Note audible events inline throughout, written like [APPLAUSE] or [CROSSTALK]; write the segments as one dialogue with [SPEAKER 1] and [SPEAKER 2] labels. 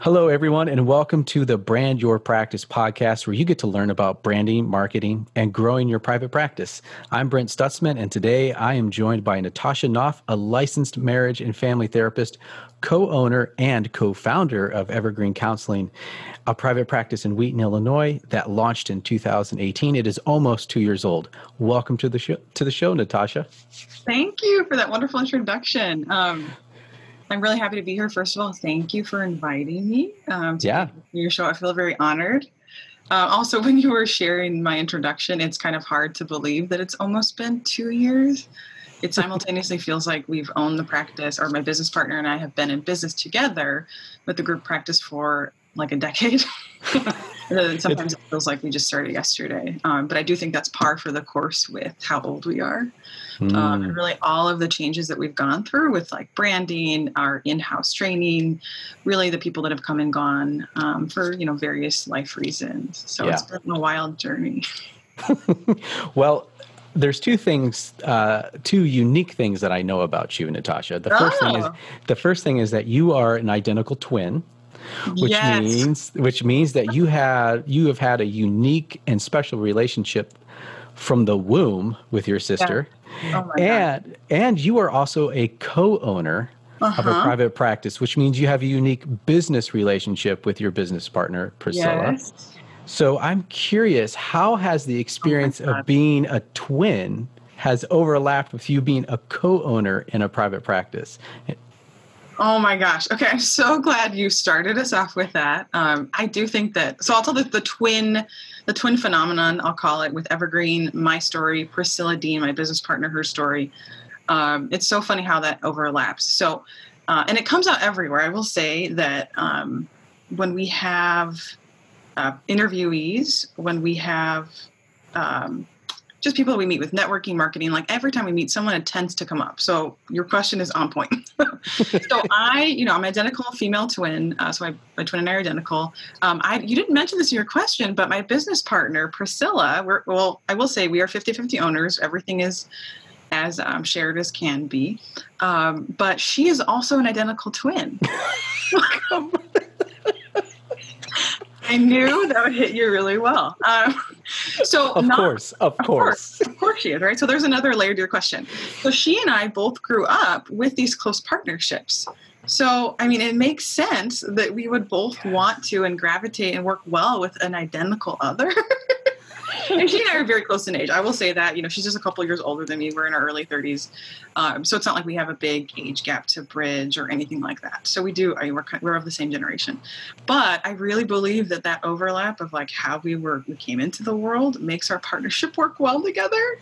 [SPEAKER 1] Hello, everyone, and welcome to the Brand Your Practice podcast, where you get to learn about branding, marketing, and growing your private practice. I'm Brent Stutzman, and today I am joined by Natasha Knopf, a licensed marriage and family therapist, co owner, and co founder of Evergreen Counseling, a private practice in Wheaton, Illinois that launched in 2018. It is almost two years old. Welcome to the show, to the show Natasha.
[SPEAKER 2] Thank you for that wonderful introduction. Um, I'm really happy to be here. First of all, thank you for inviting me um, to
[SPEAKER 1] yeah.
[SPEAKER 2] your show. I feel very honored. Uh, also, [LAUGHS] when you were sharing my introduction, it's kind of hard to believe that it's almost been two years. It [LAUGHS] simultaneously feels like we've owned the practice, or my business partner and I have been in business together with the group practice for like a decade. [LAUGHS] sometimes it feels like we just started yesterday. Um, but I do think that's par for the course with how old we are. Mm. Um, and really, all of the changes that we've gone through with like branding, our in-house training, really the people that have come and gone um, for you know various life reasons. So yeah. it's been a wild journey. [LAUGHS]
[SPEAKER 1] well, there's two things, uh, two unique things that I know about you, Natasha. The first oh. thing is oh. the first thing is that you are an identical twin which yes. means which means that you had you have had a unique and special relationship from the womb with your sister. Yeah. Oh and God. and you are also a co-owner uh-huh. of a uh-huh. private practice, which means you have a unique business relationship with your business partner, Priscilla. Yes. So I'm curious, how has the experience oh of being a twin has overlapped with you being a co-owner in a private practice?
[SPEAKER 2] Oh my gosh. Okay. I'm so glad you started us off with that. Um, I do think that, so I'll tell the, the twin, the twin phenomenon, I'll call it with Evergreen, my story, Priscilla Dean, my business partner, her story. Um, it's so funny how that overlaps. So, uh, and it comes out everywhere. I will say that um, when we have uh, interviewees, when we have um, just people we meet with networking marketing like every time we meet someone it tends to come up. So your question is on point. [LAUGHS] So i you know i'm identical female twin uh, so I, my twin and i are identical. Um, I, you didn't mention this in your question but my business partner priscilla we're, well i will say we are 50-50 owners. Everything is as um, shared as can be. Um, but she is also an identical twin. [LAUGHS] [LAUGHS] I knew that would hit you really well. Um, so,
[SPEAKER 1] of not, course, of, of course.
[SPEAKER 2] course, of course, she is right. So, there's another layer to your question. So, she and I both grew up with these close partnerships. So, I mean, it makes sense that we would both want to and gravitate and work well with an identical other. [LAUGHS] [LAUGHS] and she and I are very close in age. I will say that. You know, she's just a couple years older than me. We're in our early 30s, um, so it's not like we have a big age gap to bridge or anything like that. So we do. I mean, we're we're of the same generation, but I really believe that that overlap of like how we were we came into the world makes our partnership work well together.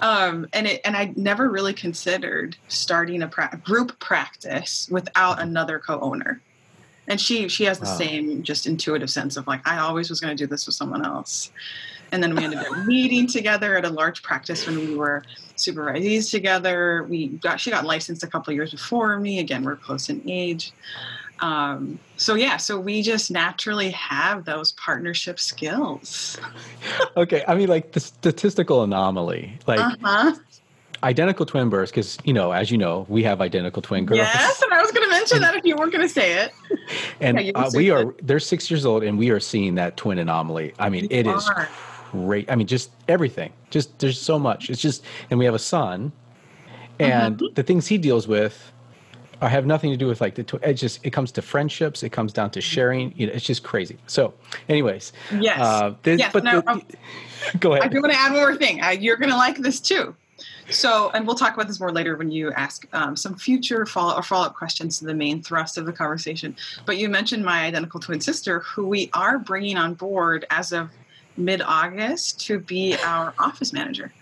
[SPEAKER 2] Um, and it and I never really considered starting a pra- group practice without another co-owner and she she has the wow. same just intuitive sense of like i always was going to do this with someone else and then we ended up meeting together at a large practice when we were supervisees together. We got she got licensed a couple years before me. Again, we're close in age. Um, so yeah, so we just naturally have those partnership skills. [LAUGHS]
[SPEAKER 1] okay, I mean, like the statistical anomaly, like uh-huh. identical twin births, because you know, as you know, we have identical twin girls.
[SPEAKER 2] Yes, and I was going to mention that if you weren't going to say it.
[SPEAKER 1] And yeah, uh, we are they're six years old, and we are seeing that twin anomaly. I mean, you it are. is great. I mean, just everything. Just there's so much. It's just, and we have a son, and mm-hmm. the things he deals with I have nothing to do with like the. It just it comes to friendships. It comes down to sharing. You know, it's just crazy. So, anyways,
[SPEAKER 2] yes, uh, this, yes.
[SPEAKER 1] But
[SPEAKER 2] no,
[SPEAKER 1] the, um, [LAUGHS] go ahead.
[SPEAKER 2] I do want to add one more thing. Uh, you're going to like this too. So, and we'll talk about this more later when you ask um, some future follow or follow up questions to the main thrust of the conversation. But you mentioned my identical twin sister, who we are bringing on board as of mid August to be our office manager.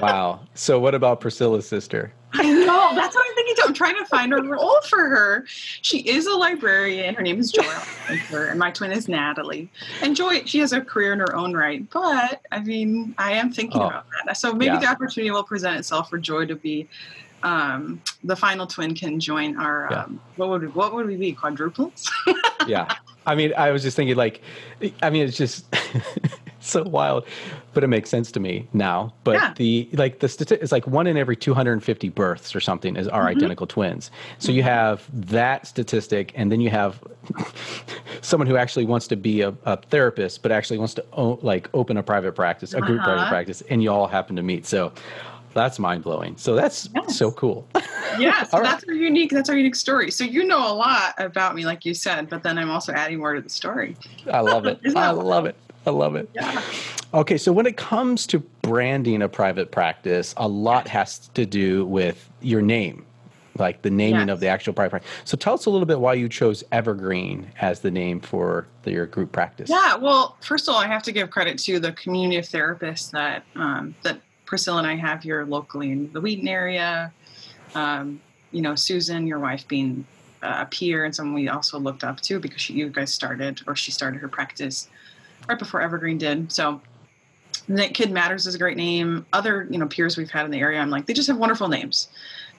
[SPEAKER 1] wow. So, what about Priscilla's sister?
[SPEAKER 2] I know. That's what I'm thinking too. I'm trying to find a role for her. She is a librarian. Her name is Joy, and my twin is Natalie. And Joy, she has a career in her own right. But I mean, I am thinking oh, about that. So maybe yeah. the opportunity will present itself for Joy to be um, the final twin can join our yeah. um, what would we, what would we be quadruplets?
[SPEAKER 1] yeah, [LAUGHS] I mean, I was just thinking like, I mean, it's just [LAUGHS] so wild, but it makes sense to me now. But yeah. the like the statistic it's like one in every 250 births or something is are mm-hmm. identical twins. So you have that statistic, and then you have [LAUGHS] someone who actually wants to be a, a therapist, but actually wants to o- like open a private practice, a group uh-huh. private practice, and you all happen to meet. So that's mind blowing. So that's yes. so cool. [LAUGHS]
[SPEAKER 2] yeah, so that's right. our unique. That's our unique story. So you know a lot about me, like you said, but then I'm also adding more to the story.
[SPEAKER 1] I love it. [LAUGHS] I love it. I love it. Yeah. Okay, so when it comes to branding a private practice, a lot has to do with your name, like the naming yes. of the actual private practice. So tell us a little bit why you chose Evergreen as the name for the, your group practice.
[SPEAKER 2] Yeah, well, first of all, I have to give credit to the community of therapists that um, that Priscilla and I have here locally in the Wheaton area. Um, you know, Susan, your wife, being a peer and someone we also looked up to because she, you guys started or she started her practice right before Evergreen did. So Kid Matters is a great name. Other, you know, peers we've had in the area, I'm like, they just have wonderful names.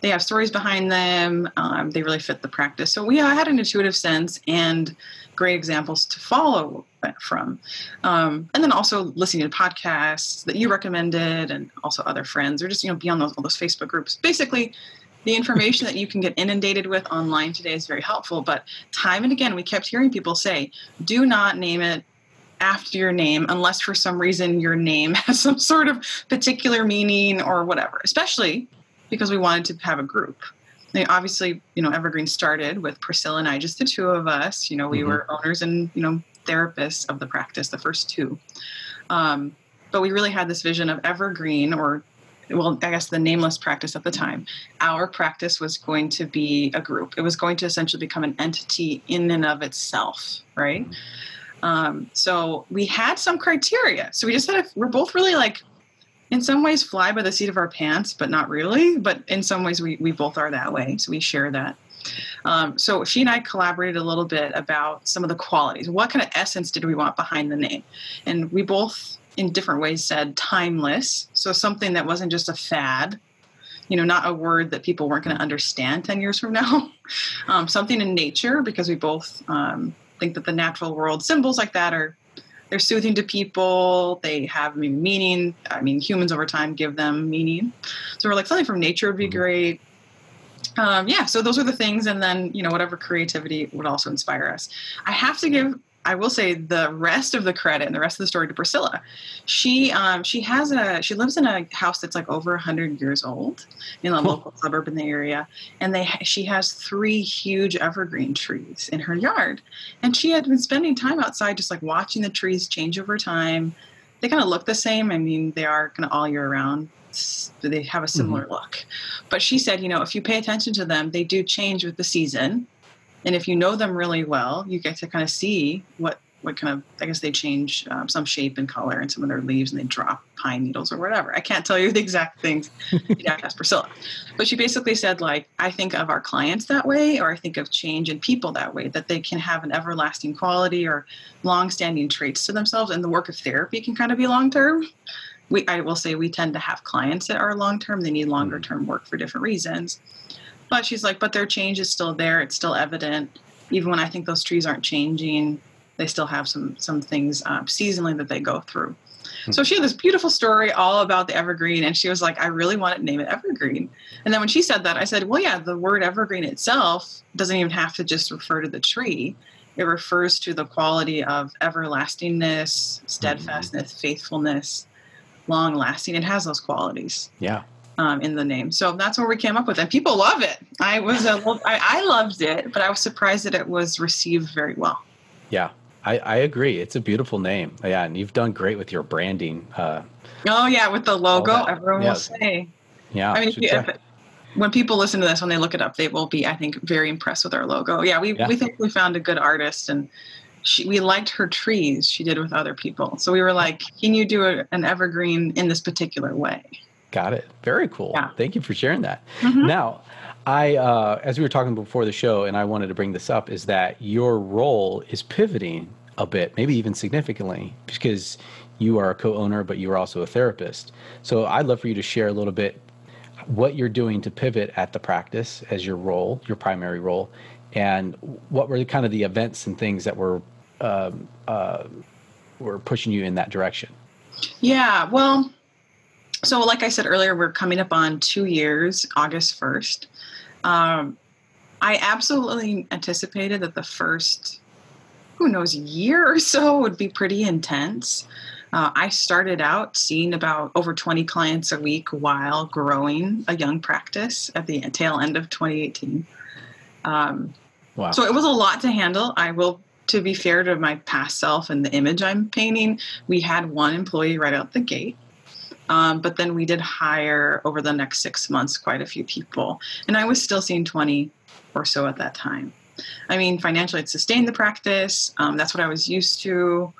[SPEAKER 2] They have stories behind them. Um, they really fit the practice. So we had an intuitive sense and great examples to follow from. Um, and then also listening to podcasts that you recommended and also other friends or just, you know, be on those, all those Facebook groups. Basically, the information that you can get inundated with online today is very helpful. But time and again, we kept hearing people say, do not name it after your name unless for some reason your name [LAUGHS] has some sort of particular meaning or whatever, especially because we wanted to have a group. obviously, you know, Evergreen started with Priscilla and I, just the two of us. You know, we mm-hmm. were owners and, you know, therapists of the practice, the first two. Um, but we really had this vision of Evergreen or well, I guess the nameless practice at the time, our practice was going to be a group. It was going to essentially become an entity in and of itself, right? Um, so we had some criteria. So we just had, a, we're both really like, in some ways, fly by the seat of our pants, but not really. But in some ways, we, we both are that way. So we share that. Um, so she and I collaborated a little bit about some of the qualities. What kind of essence did we want behind the name? And we both, in different ways, said timeless. So something that wasn't just a fad, you know, not a word that people weren't going to understand 10 years from now. [LAUGHS] Um, something in nature, because we both um, think that the natural world symbols like that are they're soothing to people. They have meaning i mean humans over time give them meaning. So we're like something from nature would be mm-hmm. great. Um, yeah so those are the things. And then you know whatever creativity would also inspire us. I have to give I will say the rest of the credit and the rest of the story to Priscilla. She um, she has a she lives in a house that's like over hundred years old in a local suburb in the area, and they she has three huge evergreen trees in her yard, and she had been spending time outside just like watching the trees change over time. They kind of look the same. I mean, they are kind of all year round. They have a similar mm-hmm. look, but she said, you know, if you pay attention to them, they do change with the season and if you know them really well, you get to kind of see what what kind of I guess they change um, some shape and color and some of their leaves, and they drop pine needles or whatever. I can't tell you [LAUGHS] the exact things. you have to ask Priscilla, but she basically said like I think of our clients that way, or I think of change in people that way, that they can have an everlasting quality or long-standing traits to themselves, and the work of therapy can kind of be long-term. We I will say we tend to have clients that are long-term. They need longer-term work for different reasons. But she's like, but their change is still there. It's still evident. Even when I think those trees aren't changing, they still have some some things um, seasonally that they go through. Hmm. So she had this beautiful story all about the evergreen, and she was like, "I really want to name it evergreen." And then when she said that, I said, "Well, yeah, the word evergreen itself doesn't even have to just refer to the tree; it refers to the quality of everlastingness, steadfastness, mm-hmm. faithfulness, long lasting. It has those qualities."
[SPEAKER 1] Yeah
[SPEAKER 2] um, in the name. So that's where we came up with it. People love it. I was, a, I, I loved it, but I was surprised that it was received very well.
[SPEAKER 1] Yeah, I, I agree. It's a beautiful name. Yeah, and you've done great with your branding. Uh,
[SPEAKER 2] oh yeah, with the logo, everyone yeah. will say.
[SPEAKER 1] Yeah.
[SPEAKER 2] I mean, if you, if, when people listen to this, when they look it up, they will be, I think, very impressed with our logo. Yeah, we yeah. we think we found a good artist and. She, we liked her trees she did with other people. So we were like, can you do a, an evergreen in this particular way?
[SPEAKER 1] Got it. Very cool. Yeah. Thank you for sharing that. Mm-hmm. Now, I, uh, as we were talking before the show, and I wanted to bring this up, is that your role is pivoting a bit, maybe even significantly, because you are a co-owner, but you are also a therapist. So I'd love for you to share a little bit what you're doing to pivot at the practice as your role, your primary role, and what were kind of the events and things that were um, uh, were pushing you in that direction?
[SPEAKER 2] Yeah, well, so like I said earlier, we're coming up on two years, August 1st. Um, I absolutely anticipated that the first, who knows, year or so would be pretty intense. Uh, I started out seeing about over 20 clients a week while growing a young practice at the tail end of 2018. Um, wow. So it was a lot to handle. I will, to be fair to my past self and the image I'm painting, we had one employee right out the gate. Um, but then we did hire over the next six months quite a few people. And I was still seeing 20 or so at that time. I mean, financially, it sustained the practice. Um, that's what I was used to.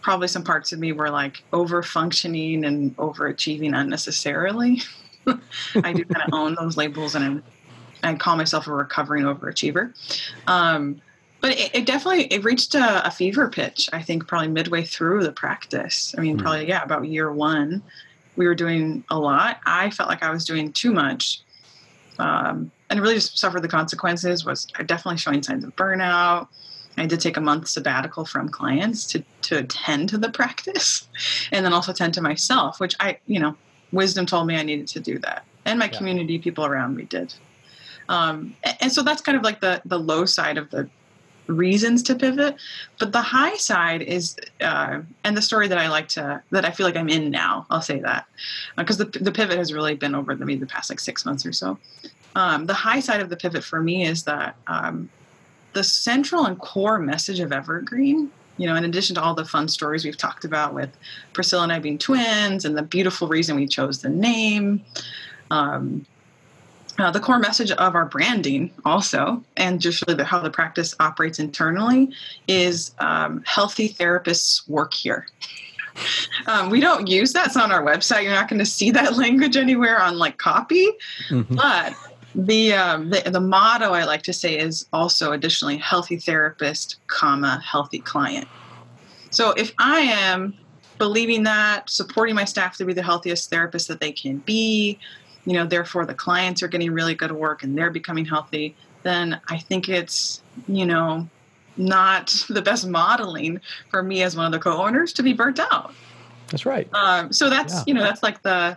[SPEAKER 2] Probably some parts of me were like over functioning and overachieving unnecessarily. [LAUGHS] I do kind of own those labels, and I'm, I call myself a recovering overachiever. Um, but it, it, definitely it reached a, a, fever pitch. I think probably midway through the practice. I mean, mm probably yeah, about year one, we were doing a lot. I felt like I was doing too much. Um, and really just suffered the consequences was definitely showing signs of burnout. I did take a month sabbatical from clients to, to attend to the [LAUGHS] practice and then also attend to myself, which I, you know, wisdom told me I needed to do that. And my yeah. community, people around me did. Um, and, and so that's kind of like the, the low side of the reasons to pivot. But the high side is, uh, and the story that I like to, that I feel like I'm in now, I'll say that, because uh, the, the pivot has really been over the, maybe the past like six months or so. Um, the high side of the pivot for me is that um, the central and core message of Evergreen, you know, in addition to all the fun stories we've talked about with Priscilla and I being twins and the beautiful reason we chose the name, um, uh, the core message of our branding also, and just really the, how the practice operates internally, is um, healthy therapists work here. [LAUGHS] Um, we don't use that. It's on our website. You're not going to see that [LAUGHS] language anywhere on like copy. Mm-hmm. But the, um, the the motto I like to say is also additionally healthy therapist, comma healthy client. So if I am believing that, supporting my staff to be the healthiest therapist that they can be, you know, therefore the clients are getting really good work and they're becoming healthy, then I think it's you know not [LAUGHS] the best modeling for me as one of the co-owners to be burnt out.
[SPEAKER 1] That's right.
[SPEAKER 2] Um, so that's yeah. you know that's like the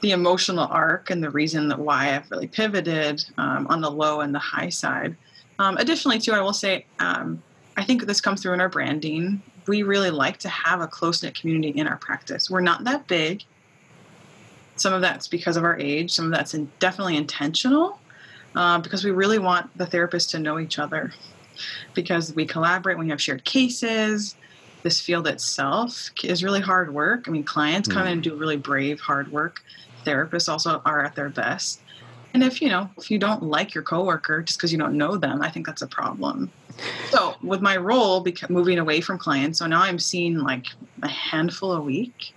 [SPEAKER 2] the emotional arc and the reason that why I've really pivoted um, on the low and the high side. Um, additionally, too, I will say um, I think this comes through in our branding. We really like to have a close knit community in our practice. We're not that big. Some of that's because of our age. Some of that's in, definitely intentional uh, because we really want the therapists to know each other because we collaborate. We have shared cases this field itself is really hard work. I mean, clients come mm. in and do really brave, hard work therapists also are at their best. And if you know, if you don't like your coworker just because you don't know them, I think that's a problem. So with my role, moving away from clients, so now I'm seeing like a handful a week.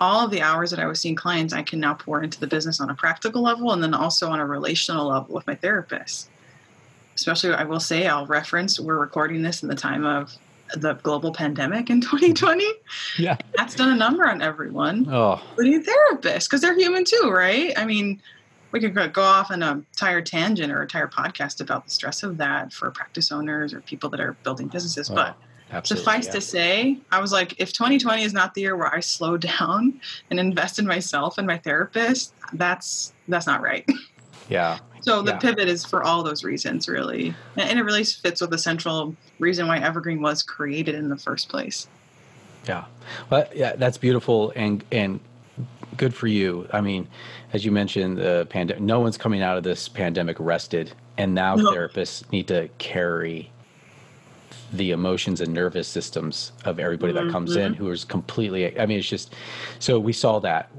[SPEAKER 2] All of the hours that I was seeing clients, I can now pour into the business on a practical level, and then also on a relational level with my therapist. Especially, I will say, I'll reference. We're recording this in the time of the global pandemic in 2020.
[SPEAKER 1] Yeah.
[SPEAKER 2] That's done a number on everyone.
[SPEAKER 1] Oh.
[SPEAKER 2] Including therapists, because they're human too, right? I mean, we could go off on a entire tangent or a entire podcast about the stress of that for practice owners or people that are building businesses. Oh, but suffice yeah. to say, I was like, if 2020 is not the year where I slow [LAUGHS] down and invest in myself and my therapist, that's that's not right. [LAUGHS]
[SPEAKER 1] Yeah.
[SPEAKER 2] So the
[SPEAKER 1] yeah.
[SPEAKER 2] pivot is for all those reasons, really, and it really fits with the central reason why Evergreen was created in the first place.
[SPEAKER 1] Yeah, well, yeah, that's beautiful and and good for you. I mean, as you mentioned, the pandemic. No one's coming out of this pandemic rested, and now no. therapists need to carry the emotions and nervous systems of everybody that comes mm-hmm. in who is completely i mean it's just so we saw that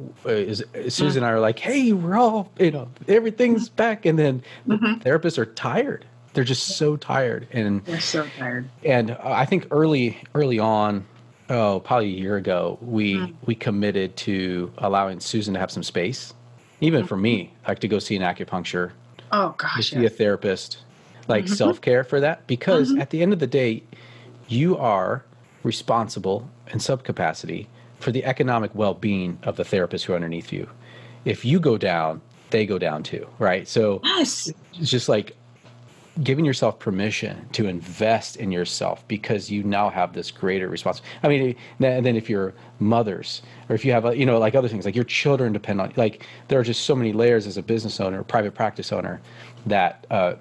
[SPEAKER 1] susan and i are like hey we're all you know everything's mm-hmm. back and then mm-hmm. therapists are tired they're just so tired and
[SPEAKER 2] they're so tired
[SPEAKER 1] and i think early early on oh probably a year ago we mm. we committed to allowing susan to have some space even for me mm-hmm. like to go see an acupuncture
[SPEAKER 2] oh gosh
[SPEAKER 1] to see a therapist like mm-hmm. self care for that because mm-hmm. at the end of the day, you are responsible in subcapacity for the economic well being of the therapists who are underneath you. If you go down, they go down too, right? So
[SPEAKER 2] yes.
[SPEAKER 1] it's just like giving yourself permission to invest in yourself because you now have this greater responsibility. I mean, and then if you're mothers or if you have, you know, like other things, like your children depend on, like there are just so many layers as a business owner, private practice owner, that uh,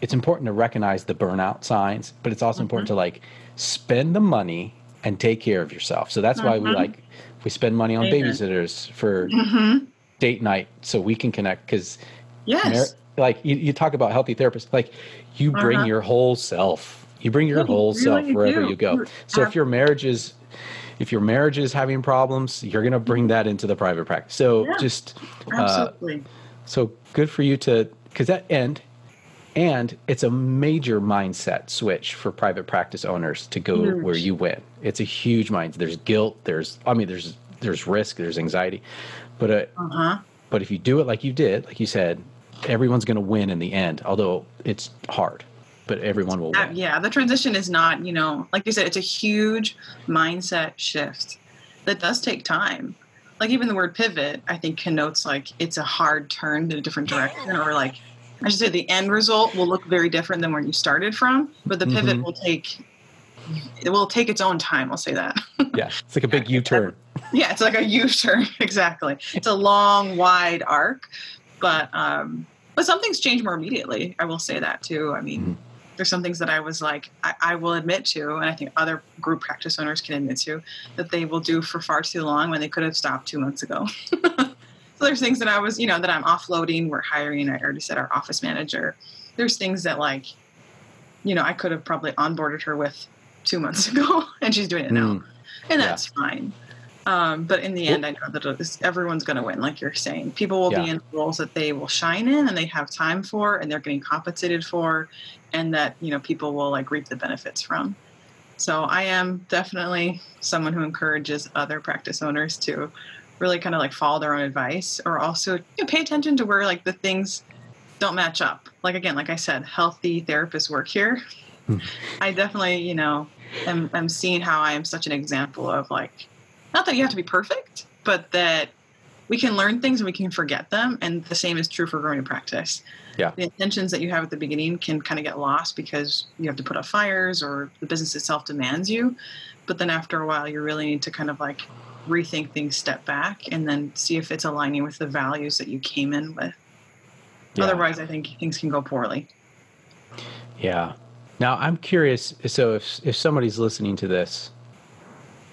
[SPEAKER 1] it's important to recognize the burnout signs, but it's also mm-hmm. important to like spend the money and take care of yourself. So that's mm-hmm. why we mm-hmm. like we spend money on babysitters for mm-hmm. date night so we can connect because
[SPEAKER 2] yes
[SPEAKER 1] like you, you talk about healthy therapists like you bring uh-huh. your whole self you bring your yeah, whole really self wherever do. you go so if your marriage is if your marriage is having problems you're going to bring that into the private practice so yeah, just uh, absolutely. Uh, so good for you to because that end and it's a major mindset switch for private practice owners to go huge. where you win it's a huge mind there's guilt there's i mean there's there's risk there's anxiety but uh, uh-huh. but if you do it like you did like you said everyone's going to win in the end, although it's hard, but everyone will uh, win.
[SPEAKER 2] yeah, the transition is not, you know, like you said, it's a huge mindset shift that does take time. Like even the word pivot, I think connotes like it's a hard turn in a different direction, or like I should say the end result will look very different than where you started from, but the pivot mm-hmm. will take it will take its own time. I'll say that. [LAUGHS]
[SPEAKER 1] yeah, it's like a big U turn.
[SPEAKER 2] Yeah, it's like a U turn. [LAUGHS] Exactly. It's a long, wide arc, but um, but some things change more immediately. I will say that too. I mean, mm-hmm. there's some things that I was like, I, I, will admit to, and I think other group practice owners can admit to, that they will do for far too long when they could have stopped two months ago. [LAUGHS] there's things that I was, you know, that I'm offloading. We're hiring. I already said our office manager. There's things that like, you know, I could have probably onboarded her with two months [LAUGHS] ago, and she's doing it now, mm. and that's yeah. fine. Um, but in the end, I know that everyone's going to win, like you're saying. People will yeah. be in roles that they will shine in and they have time for, and they're getting compensated for, and that you know people will like reap the benefits from. So I am definitely someone who encourages other practice owners to really kind of like follow their own advice, or also you know, pay attention to where like the things don't match up. Like again, like I said, healthy therapists work here. Hmm. I definitely, you know, am, am seeing how I am such an example of like not that you have to be perfect, but that we can learn things and we can forget them. And the same is true for growing practice.
[SPEAKER 1] Yeah.
[SPEAKER 2] The intentions that you have at the beginning can kind of get lost because you have to put up fires or the business itself demands you. But then after a while, you really need to kind of like rethink things, step back, and then see if it's aligning with the values that you came in with. Yeah. Otherwise, I think things can go poorly.
[SPEAKER 1] Yeah. Now I'm curious. So if if somebody's listening to this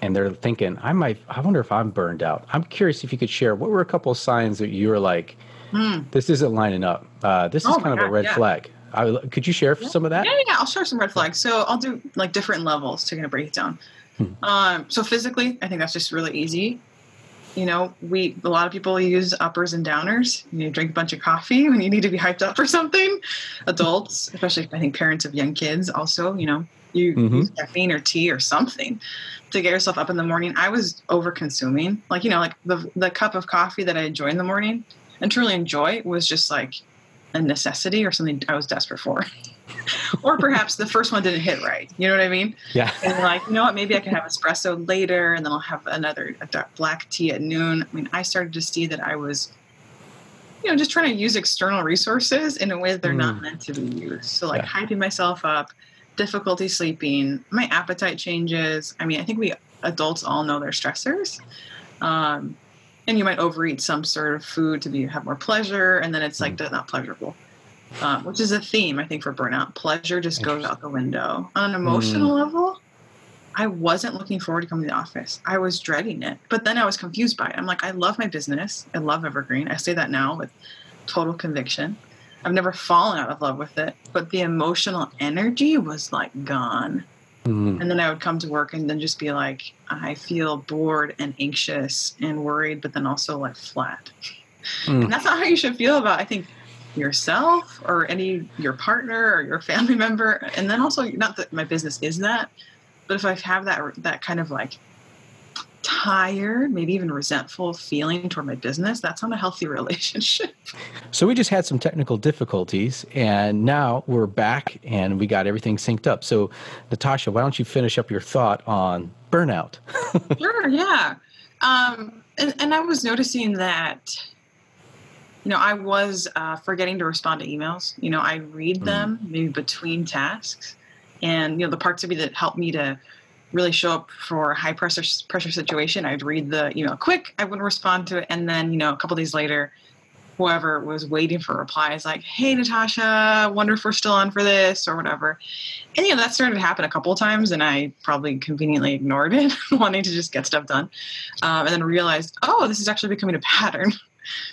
[SPEAKER 1] and they're thinking, I might, I wonder if I'm burned out. I'm curious if you could share what were a couple of signs that you were like, mm. this isn't lining up. Uh, this is oh kind of God, a red yeah. flag. I, could you share
[SPEAKER 2] yeah.
[SPEAKER 1] some of that?
[SPEAKER 2] Yeah, yeah, I'll share some red flags. So I'll do like different levels to kind of break it down. Hmm. Um, so physically, I think that's just really easy. You know, we a lot of people use uppers and downers. You drink a bunch of coffee when you need to be hyped up for something. Adults, especially I think parents of young kids, also, you know, you mm-hmm. use caffeine or tea or something to get yourself up in the morning. I was over consuming, like you know, like the the cup of coffee that I enjoy in the morning and truly enjoy was just like a necessity or something I was desperate for. [LAUGHS] or perhaps the first one didn't hit right. You know what I mean?
[SPEAKER 1] Yeah.
[SPEAKER 2] And like, you know what? Maybe I can have espresso later, and then I'll have another black tea at noon. I mean, I started to see that I was, you know, just trying to use external resources in a way that they're mm. not meant to be used. So like yeah. hyping myself up, difficulty sleeping, my appetite changes. I mean, I think we adults all know their stressors. Um, and you might overeat some sort of food to be have more pleasure, and then it's like mm. not pleasurable, uh, which is a theme I think for burnout. Pleasure just goes out the window. On an emotional mm. level, I wasn't looking forward to coming to the office. I was dreading it, but then I was confused by it. I'm like, I love my business. I love Evergreen. I say that now with total conviction. I've never fallen out of love with it, but the emotional energy was like gone. Mm-hmm. And then I would come to work and then just be like, I feel bored and anxious and worried, but then also like flat. Mm. And that's not how you should feel about, I think, yourself or any your partner or your family member. And then also, not that my business is that, but if I have that that kind of like tired, maybe even resentful feeling toward my business, that's not a healthy [LAUGHS] relationship.
[SPEAKER 1] So we just had some technical difficulties and now we're back and we got everything synced up. So Natasha, why don't you finish up your thought on burnout? [LAUGHS]
[SPEAKER 2] sure, yeah. Um, and, and I was noticing that you know, I was uh, forgetting to respond to emails. You know, I read mm. them maybe between tasks, and you know, the parts of me that helped me to really show up for a high pressure pressure situation, I'd read the email quick, I wouldn't respond to it, and then you know, a couple days later, whoever was waiting for a reply is like, "Hey, Natasha, wonder if we're still on for this or whatever." And you know, that started to happen a couple times, and I probably conveniently ignored it, [LAUGHS] wanting to just get stuff done, um, and then realized, oh, this is actually becoming a pattern. [LAUGHS]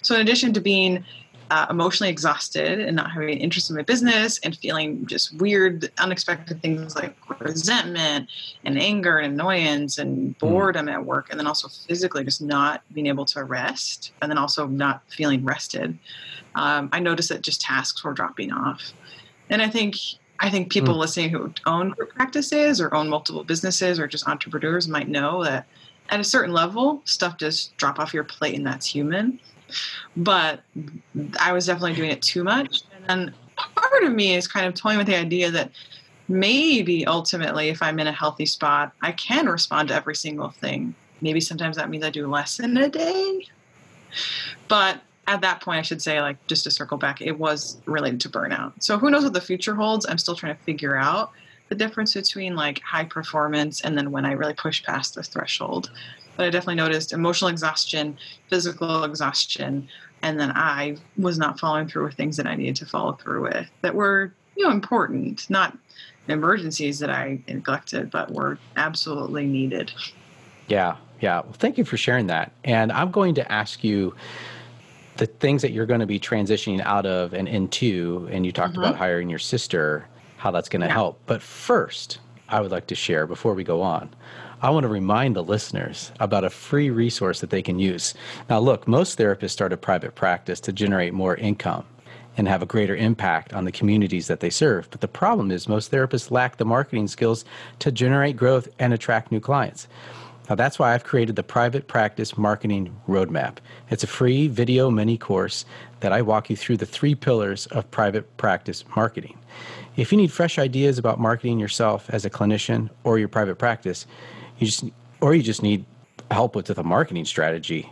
[SPEAKER 2] So, in addition to being uh, emotionally exhausted and not having interest in my business and feeling just weird, unexpected things like resentment and anger and annoyance and hmm. boredom at work, and then also physically just not being able to rest, and then also not feeling rested. Um, I noticed that just tasks were dropping off, and I think I think people mm. listening who own group practices or own multiple businesses or just entrepreneurs might know that at a certain level, stuff does drop off your plate, and that's human but I was definitely doing it too much. And part of me is kind of toying with the idea that maybe ultimately, if I'm in a healthy spot, I can respond to every single thing. Maybe sometimes that means I do less in a day. But at that point, I should say, like, just to circle back, it was related to burnout. So who knows what the future holds? I'm still trying to figure out the difference between like high performance and then when I really push past the threshold but I definitely noticed emotional exhaustion, physical exhaustion, and then I was not following through with things that I needed to follow through with that were, you know, important, not emergencies that I neglected, but were absolutely needed.
[SPEAKER 1] Yeah, yeah. Well, thank you for sharing that. And I'm going to ask you the things that you're going to be transitioning out of and into, and you talked mm-hmm. about hiring your sister, how that's going to yeah. help. But first, I would like to share before we go on. I want to remind the listeners about a free resource that they can use. Now, look, most therapists start a private practice to generate more income and have a greater impact on the communities that they serve. But the problem is, most therapists lack the marketing skills to generate growth and attract new clients. Now, that's why I've created the Private Practice Marketing Roadmap. It's a free video mini course that I walk you through the three pillars of private practice marketing. If you need fresh ideas about marketing yourself as a clinician or your private practice, you just or you just need help with the marketing strategy,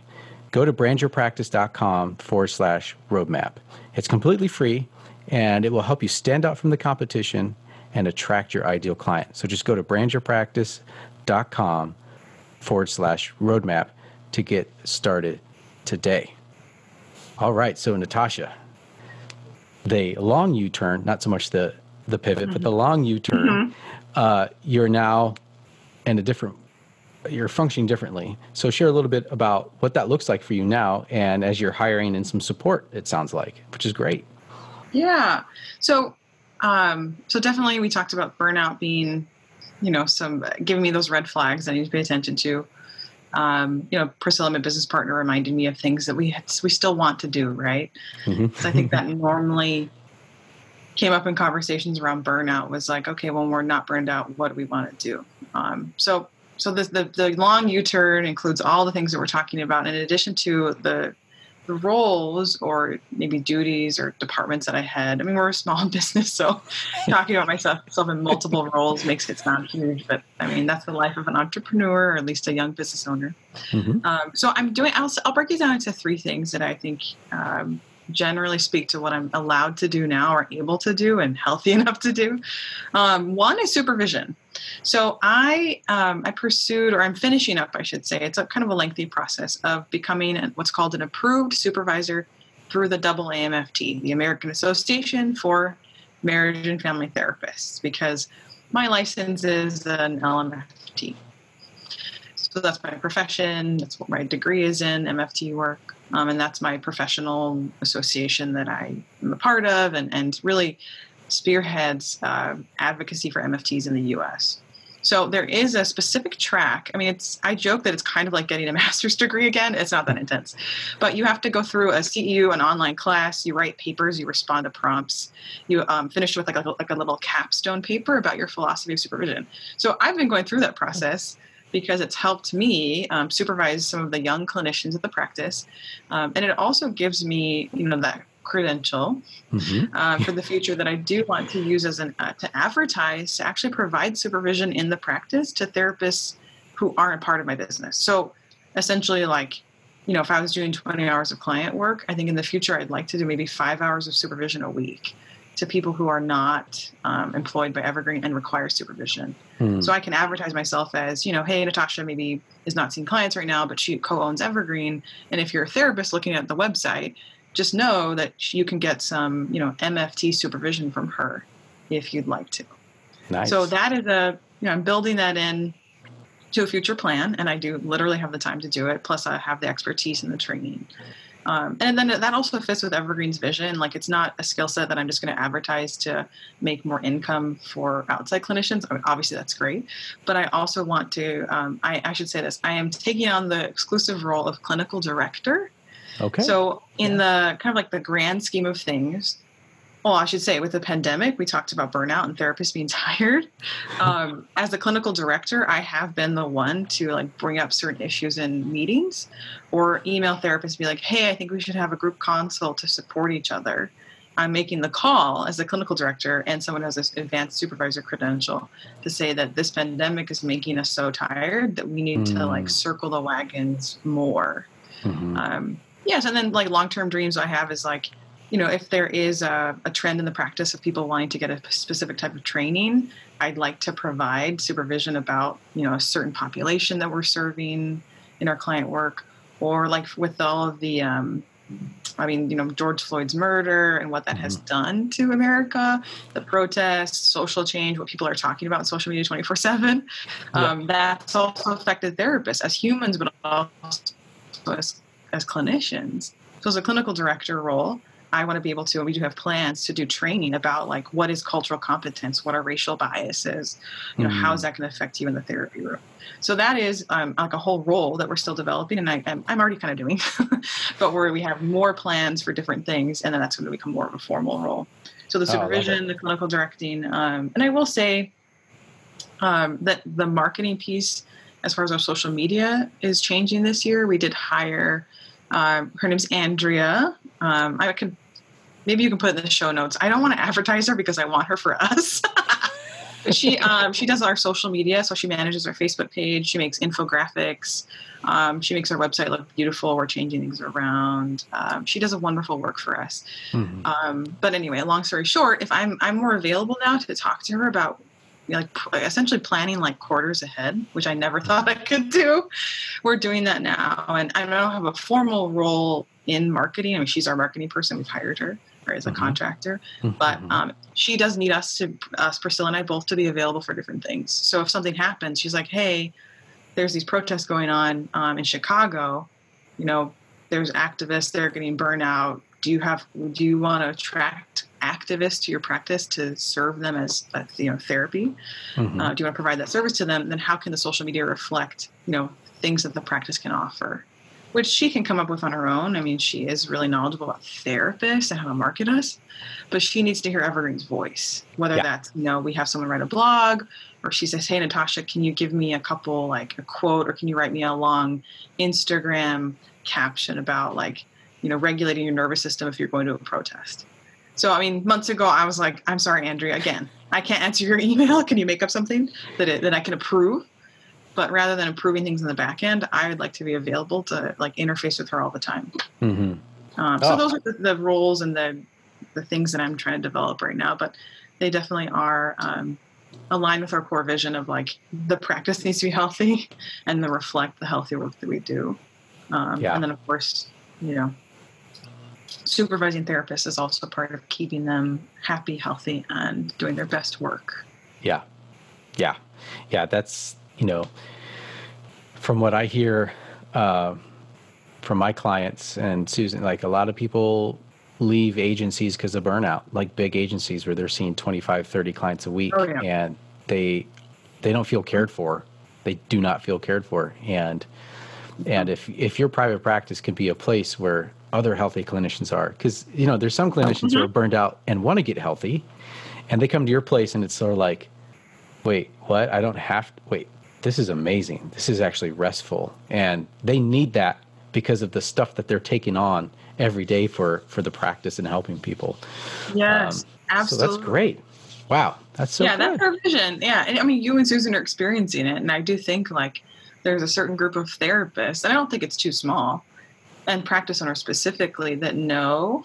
[SPEAKER 1] go to brandyourpractice.com forward slash roadmap. It's completely free and it will help you stand out from the competition and attract your ideal client. So just go to brandyourpractice.com forward slash roadmap to get started today. All right, so Natasha, the long U turn, not so much the the pivot, mm-hmm. but the mm-hmm. long U turn, mm-hmm. uh, you're now and a different you're functioning differently. So share a little bit about what that looks like for you now and as you're hiring and some support, it sounds like, which is great.
[SPEAKER 2] Yeah. So um, so definitely we talked about burnout being, you know, some giving me those red flags I need to pay attention to. Um, you know, Priscilla, my business partner, reminded me of things that we had, we still want to do, right? Mm-hmm. So I think that [LAUGHS] normally came up in conversations around burnout was like, okay, when we're not burned out, what do we want to do? Um, so, so the, the, the long U-turn includes all the things that we're talking about, in addition to the the roles or maybe duties or departments that I had. I mean, we're a small [LAUGHS] business, so [LAUGHS] talking about myself, myself in multiple roles makes it sound huge, but I mean, that's the life of an entrepreneur or at least a young business owner. Mm-hmm. Um, so I'm doing, I'll, I'll break it down into three things that I think um, generally speak to what I'm allowed to do now or able to do and healthy [LAUGHS] enough to do. Um, one is supervision. So I um, I pursued or I'm finishing up, I should say. It's a kind of a lengthy process of becoming what's called an approved supervisor through the double AMFT, the American Association for Marriage and Family Therapists, because my license is an LMFT. So that's my profession. That's what my degree is in MFT work. Um, and that's my professional association that I am a part of and, and really spearheads uh, advocacy for MFTs in the US. So there is a specific track. I mean, it's I joke that it's kind of like getting a [LAUGHS] master's degree again. It's not that intense, but you have to go through a CEU, an online class. You write papers, you respond to prompts. You um, finish with like a, like a little capstone paper about your philosophy of supervision. So I've been going through that process because it's helped me um, supervise some of the young clinicians at the practice, um, and it also gives me, you know, that credential mm-hmm. uh, for the future that I do want to use as an uh, to advertise to actually provide supervision in the practice to therapists who aren't part of my business. So essentially, like you know, if I was doing 20 hours of client work, I think in the future I'd like to do maybe five hours of supervision a week to people who are not um, employed by Evergreen and require supervision. Hmm. So I can advertise myself as, you know, hey, Natasha maybe is not seeing clients right now, but she co owns Evergreen. And if you're a therapist looking at the website, just know that you can get some, you know, MFT supervision from her if you'd like to. Nice. So that is a, you know, I'm building that in to a future plan, and I do literally have the time to do it. Plus, I have the expertise and the training. Um, and then that also fits with Evergreen's vision. Like, it's not a skill set that I'm just going to advertise to make more income for outside clinicians. I mean, obviously, that's great. But I also want to, um, I, I, should say this I am taking on the exclusive role of clinical director. Okay. So, in yeah. the kind of like the grand scheme of things, well, I should say, with the pandemic, we talked about burnout and therapists being [LAUGHS] tired. Um, as a clinical director, I have been the one to like bring up certain issues in meetings, or email therapists be like, "Hey, I think we should have a group consult to support each other." I'm making the call as a clinical director and someone who has this advanced supervisor credential to say that this pandemic is making us so tired that we need mm. to like circle the wagons more. Mm-hmm. Um, yes, and then like long term dreams I have is like you know, if there is a, a, trend in the practice of people wanting to get a specific type of training, I'd like to provide supervision about, you know, a certain population that we're serving in our client work, or like with all of the, um, I mean, you know, George Floyd's murder and what that mm-hmm. has done to America, the protests, social change, what people are talking about on social media 24 7. Um, that's also affected therapists as humans, but also as, as clinicians. So, as a clinical director role, I want to be able to, and we do have plans to do training about like what is cultural competence, what are racial biases, you know, mm-hmm. how is that going to affect you in the therapy room. So that is um, like a whole role that we're still developing, and I, am already kind of doing, [LAUGHS] but where we have more plans for different things, and then that's going to become more of a formal role. So the oh, supervision, oh, the clinical directing, um, and I will say um, that the marketing piece, as far as our social media, is changing this year. We did hire. Uh, her name's Andrea. Um, I could maybe you can put in the show notes. I don't want to advertise her because I want her for us. [LAUGHS] she um, she does our social media, so she manages our Facebook page. She makes infographics. Um, she makes our website look beautiful. We're changing things around. Um, she does a wonderful work for us. Mm-hmm. Um, but anyway, long story short, if I'm I'm more available now to talk to her about like essentially planning like quarters ahead, which I never thought I could do. We're doing that now, and I don't have a formal role in marketing. I mean, she's our marketing person. We've hired her as a mm-hmm. contractor. Mm-hmm. But um, she does need us to us Priscilla and I both to be available for different things. So if something happens, she's like, "Hey, there's these protests going on um, in Chicago. You know, there's activists. They're getting burnout. Do you have? Do you want to attract activists to your practice to serve them as, as you know therapy? Mm-hmm. Uh, do you want to provide that service to them? Then how can the social media reflect you know things that the practice can offer? Which she can come up with on her own. I mean, she is really knowledgeable about therapists and how to market us, but she needs to hear Evergreen's voice. Whether yeah. that's, you know, we have someone write a blog or she says, Hey, Natasha, can you give me a couple, like a quote, or can you write me a long Instagram caption about, like, you know, regulating your nervous system if you're going to a protest? So, I mean, months ago, I was like, I'm sorry, Andrea, again, I can't answer your [LAUGHS] email. Can you make up something that, it, that I can approve? But rather than improving things in the back end, I would like to be available to like interface with her all the time. Mm-hmm. Um, so oh. those are the, the, roles and the the things that I'm trying to develop right now. But they definitely are um, aligned with our core vision of like the practice needs to be healthy [LAUGHS] and then reflect the healthy work that we do. Um, yeah. And then of course, you know, supervising therapists is also part of keeping them happy, healthy, and doing their best work.
[SPEAKER 1] Yeah, yeah, yeah. That's you know, from what I hear uh, from my clients and Susan, like a lot of people leave agencies because of burnout, like big agencies where they're seeing 25, 30 clients a week oh, yeah. and they they don't feel cared for. They do not feel cared for. And and if if your private practice can be a place where other healthy clinicians are, because you know there's some clinicians mm-hmm. who are burned out and want to get healthy, and they come to your place and it's sort of like, wait, what? I don't have to wait this is amazing. This is actually restful. And they need that because of the stuff that they're taking on every day for for the practice and helping people.
[SPEAKER 2] Yes, um, absolutely.
[SPEAKER 1] So that's great. Wow, that's so.
[SPEAKER 2] Yeah,
[SPEAKER 1] good.
[SPEAKER 2] that's our vision. Yeah, and I mean, you and Susan are experiencing it, and I do think like there's a certain group of therapists, and I don't think it's too small and practice owners specifically that know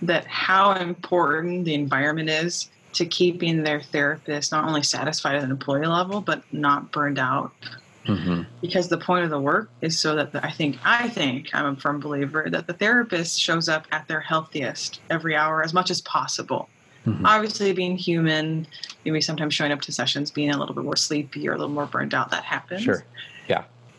[SPEAKER 2] that how important the environment is to keeping their therapist not only satisfied at an employee level but not burned out mm-hmm. because the point of the work is so that the, i think i think i'm a firm believer that the therapist shows up at their healthiest every hour as much as possible mm-hmm. obviously being human maybe sometimes showing up to sessions being a little bit more sleepy or a little more burned out that happens
[SPEAKER 1] sure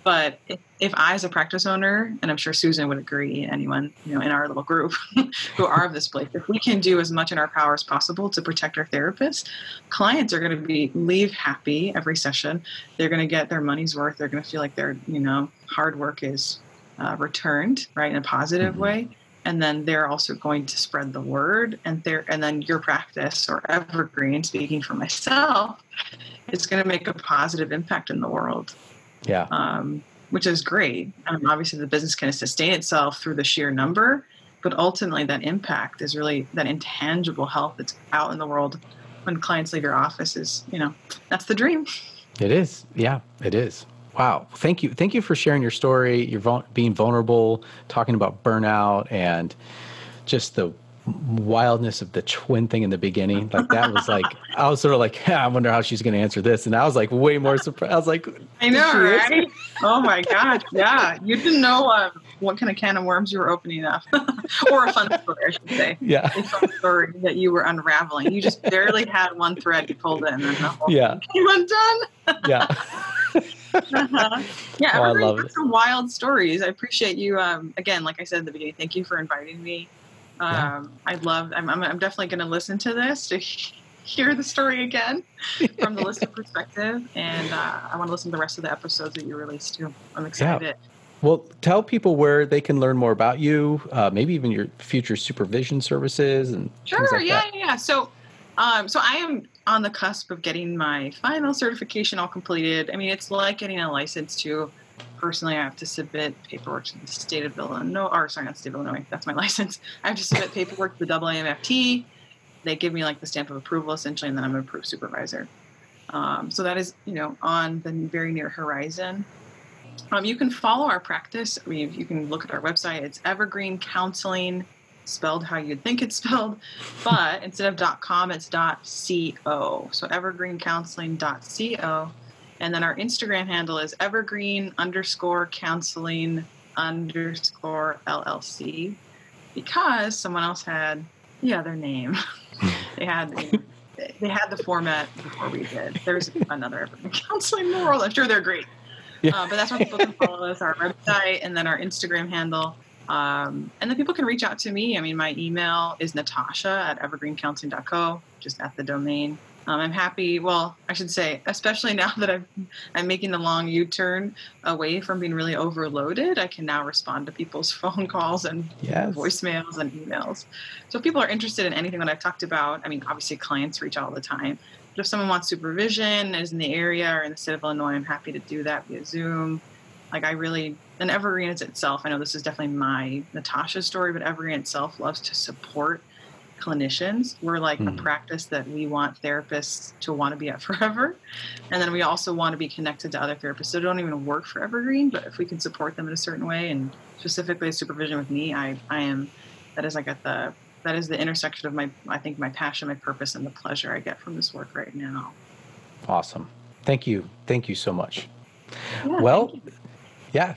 [SPEAKER 2] but if, I, as a practice owner, and I'm sure Susan would agree, anyone you know in our little group [LAUGHS] who are of this place, if we can do as much in our power as possible to protect our therapists, clients are going to be leave happy every session. They're going to get their money's worth. They're going to feel like their you know hard work is uh, returned right in a positive mm-hmm. way and then they're also going to spread the word and there and then your practice or evergreen speaking for myself is going to make a positive impact in the world
[SPEAKER 1] yeah.
[SPEAKER 2] Um, which is great. Um, obviously, the business can sustain itself through the sheer number, but ultimately, that impact is really that intangible health that's out in the world when clients leave your office is, you know, that's the dream.
[SPEAKER 1] It is. Yeah, it is. Wow. Thank you. Thank you for sharing your story. You're being vulnerable, talking about burnout and just the wildness of the twin thing in the beginning. Like that was like [LAUGHS] I was sort of like, yeah, I wonder how she's going to answer this, and I was like way more surprised. I was like,
[SPEAKER 2] I know, right? oh my god, yeah, you didn't know uh, what kind of can of worms you were opening up, [LAUGHS] or a fun story, I should say.
[SPEAKER 1] Yeah,
[SPEAKER 2] a fun story that you were unraveling. You just barely had one thread you pulled in, and the whole
[SPEAKER 1] yeah.
[SPEAKER 2] thing came undone. [LAUGHS]
[SPEAKER 1] yeah.
[SPEAKER 2] uh-huh. Yeah, oh, I love it. some wild stories. I appreciate you. Um, again, like I said at the beginning, thank you for inviting me. Um, I love. I'm, I'm, I'm definitely going to listen to this to [LAUGHS] hear the story again from the listener [LAUGHS] perspective, and uh, I want to listen to the rest of the episodes that you released too. I'm excited. Yeah.
[SPEAKER 1] Well, tell people where they can learn more about you, uh, maybe even your future supervision services and
[SPEAKER 2] sure,
[SPEAKER 1] like
[SPEAKER 2] yeah, that. yeah. So, um, so I am on the cusp of getting my final certification all completed. I mean, it's like getting a license too personally, I have to submit paperwork to the state of Illinois, or sorry, not state of Illinois, that's my [LAUGHS] license. I have to submit paperwork to the AAMFT. They give me like the stamp of approval essentially, and then I'm an approved supervisor. Um, so that is, you know, on the very near horizon. Um, you can follow our practice. I mean, you can look at our website. It's Evergreen Counseling, spelled how you'd think it's spelled, but instead of .com, it's .co. So evergreencounseling.co. And then our Instagram handle is evergreen underscore counseling underscore LLC because someone else had the other name. [LAUGHS] they had they had the format before we did. There's another evergreen counseling world. I'm sure they're great. Yeah. Uh, but that's where people can follow us, our website, and then our Instagram handle. Um, and then people can reach out to me. I mean, my email is natasha at evergreencounseling.co, just at the domain. Um, I'm happy. Well, I should say, especially [LAUGHS] now that I'm I'm making the long U-turn away from being really overloaded, I can now respond to people's [LAUGHS] phone calls and yes. voicemails and emails. So if people are interested in anything that I've talked about, I mean, obviously clients reach all the time. But if someone wants supervision, is in the area or in the state of Illinois, I'm happy to do that via Zoom. Like I really, and Evergreen itself. I know this is definitely my Natasha story, but Evergreen itself loves to support clinicians. We're like mm. a hmm. practice that we want therapists to want to be at [LAUGHS] forever. And then we also want to be connected to other therapists that don't even work for Evergreen, but if we can support them in a certain way and specifically supervision with me, I, I am, that is like at the, that is the intersection of my, I think my passion, my purpose, and the pleasure I get from this work right now.
[SPEAKER 1] Awesome. Thank you. Thank you so much. Yeah, well, yeah.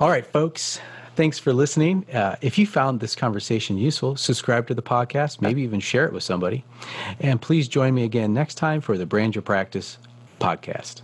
[SPEAKER 1] All right, folks. Thanks for listening. Uh, if you found this conversation useful, subscribe to the podcast, maybe even share it with somebody. And please join me again next time for the Brand Your Practice podcast.